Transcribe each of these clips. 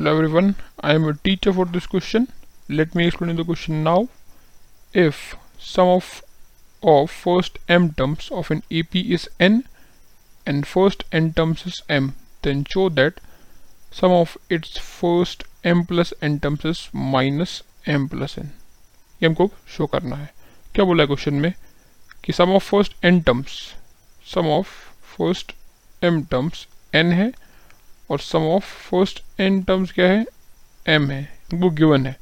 Hello everyone, I am a teacher for this question. Let me explain the question now. If sum of, of first m terms of an AP is n and first n terms is m, then show that sum of its first m plus n terms is minus m plus n. ये हमको show करना है क्या बोला है question में कि sum of first N terms sum of first M terms N है और sum of first N terms क्या है? एम है। वो गिवन है।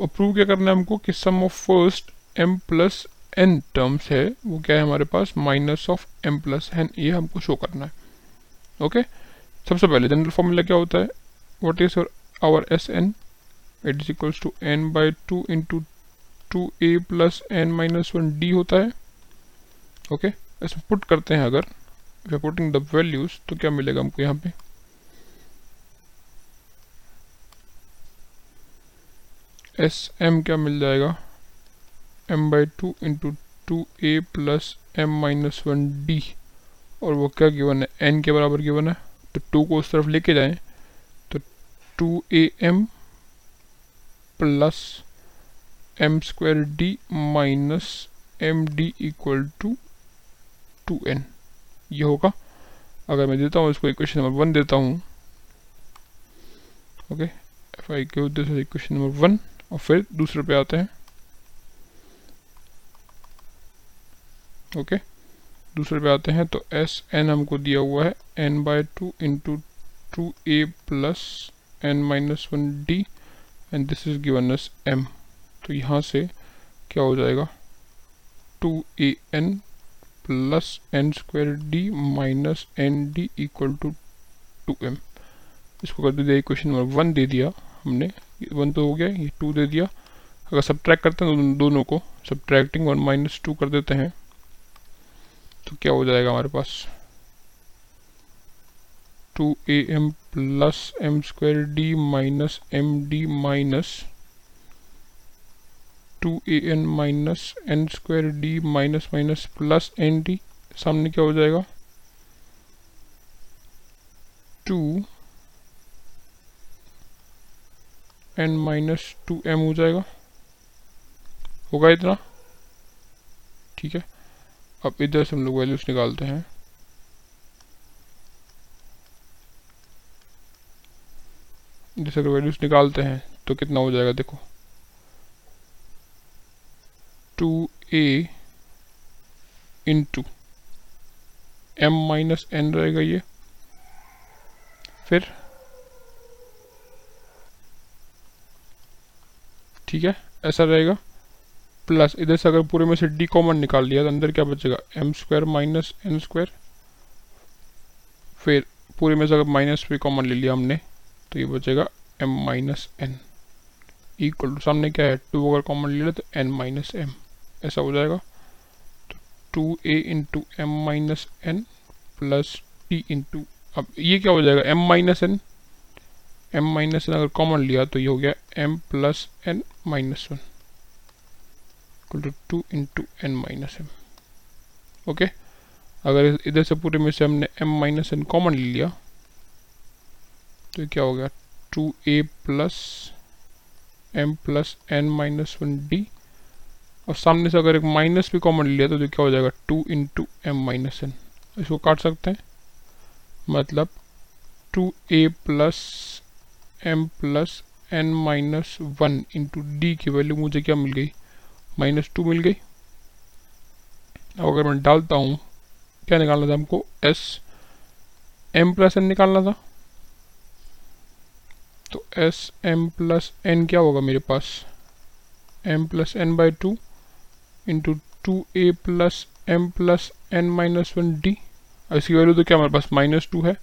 और प्रूव क्या करना है हमको कि sum of first M plus N terms है। वो क्या है हमारे पास? Minus of M plus N ये हमको शो करना है। ओके सबसे पहले जनरल फॉर्मूला क्या होता है? What is our S N it is equals to N by two into two A plus N minus one D होता है। Okay okay? इसमें पुट करते हैं अगर। We are putting the values तो क्या मिलेगा हमको यहाँ पे? एस एम क्या मिल जाएगा? M by two into two A plus M minus one D और वो क्या गिवन है? एन के बराबर गिवन है। तो टू को उस तरफ़ लेके जाएँ। तो two A M plus M square D minus M D equal to two N ये होगा। अगर मैं देता हूँ इसको इक्वेशन नंबर वन देता हूँ। Okay if I give this equation number one और फिर दूसरे पे आते हैं। ओके। दूसरे पे आते हैं तो एस एन हमको दिया हुआ है। N by two into two A plus N minus one D and this is given as M तो यहाँ से क्या हो जाएगा? Two A N plus N square D minus N D equal to two M इसको कर दिया equation number one दे दिया हमने। वन तो हो गया, ये टू दे दिया। अगर सब करते हैं तो दोनों को सब ट्रैक्टिंग वन माइनस टू कर देते हैं तो क्या हो जाएगा हमारे पास? Two A M plus M square D minus M D minus two A N minus N square D minus minus plus N D सामने क्या हो जाएगा? Two N minus two M हो जाएगा। होगा इतना? ठीक है। अब इधर से हम लोग वैल्यूज़ निकालते हैं। जैसे अगर वैल्यूज़ निकालते हैं तो कितना हो जाएगा देखो। Two A into M minus N रहेगा ये। फिर ठीक है? ऐसा रहेगा। प्लस इधर से अगर पूरे में से डी कॉमन निकाल लिया तो अंदर क्या बचेगा? M square minus N square फिर पूरे में से अगर माइनस भी कॉमन ले लिया हमने तो ये बचेगा M minus N equal to सामने क्या है? टू अगर कॉमन ले लिया तो एन माइनस एम ऐसा हो जाएगा। तो two A into M minus N plus T into अब ये क्या हो जाएगा? M minus N M minus N अगर कॉमन लिया तो ये हो गया M plus N minus one equal to two into N minus M okay अगर इधर से पूरे में से हमने एम माइनस एन कॉमन ले लिया तो क्या हो गया? Two A plus M plus N minus one D और सामने से अगर एक माइनस भी कॉमन लिया तो, तो क्या हो जाएगा? Two into M minus N इसको काट सकते हैं? मतलब two A plus M plus N minus one into D की वैल्यू मुझे क्या मिल गई? माइनस टू मिल गई। अब अगर मैं डालता हूँ, क्या निकालना था हमको? एस एम प्लस एन निकालना था। तो एस एम प्लस एन क्या होगा मेरे पास? M plus N by two into two A plus M plus N minus one D इसकी वैल्यू तो क्या हमारे पास माइनस टू है?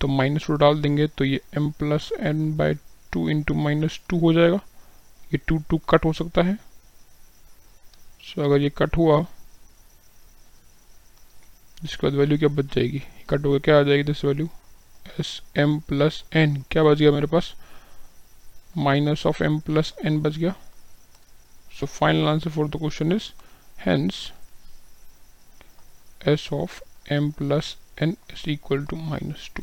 तो माइनस टू डाल देंगे तो ये M plus N by two into minus two हो जाएगा। ये टू टू कट हो सकता है। सो अगर ये कट हुआ, इसके बाद वैल्यू क्या बच जाएगी? कट होकर क्या आ जाएगी this value S M plus N क्या बच गया मेरे पास? Minus of M plus N बच गया। So final answer for the question is hence S of M plus N is equal to minus two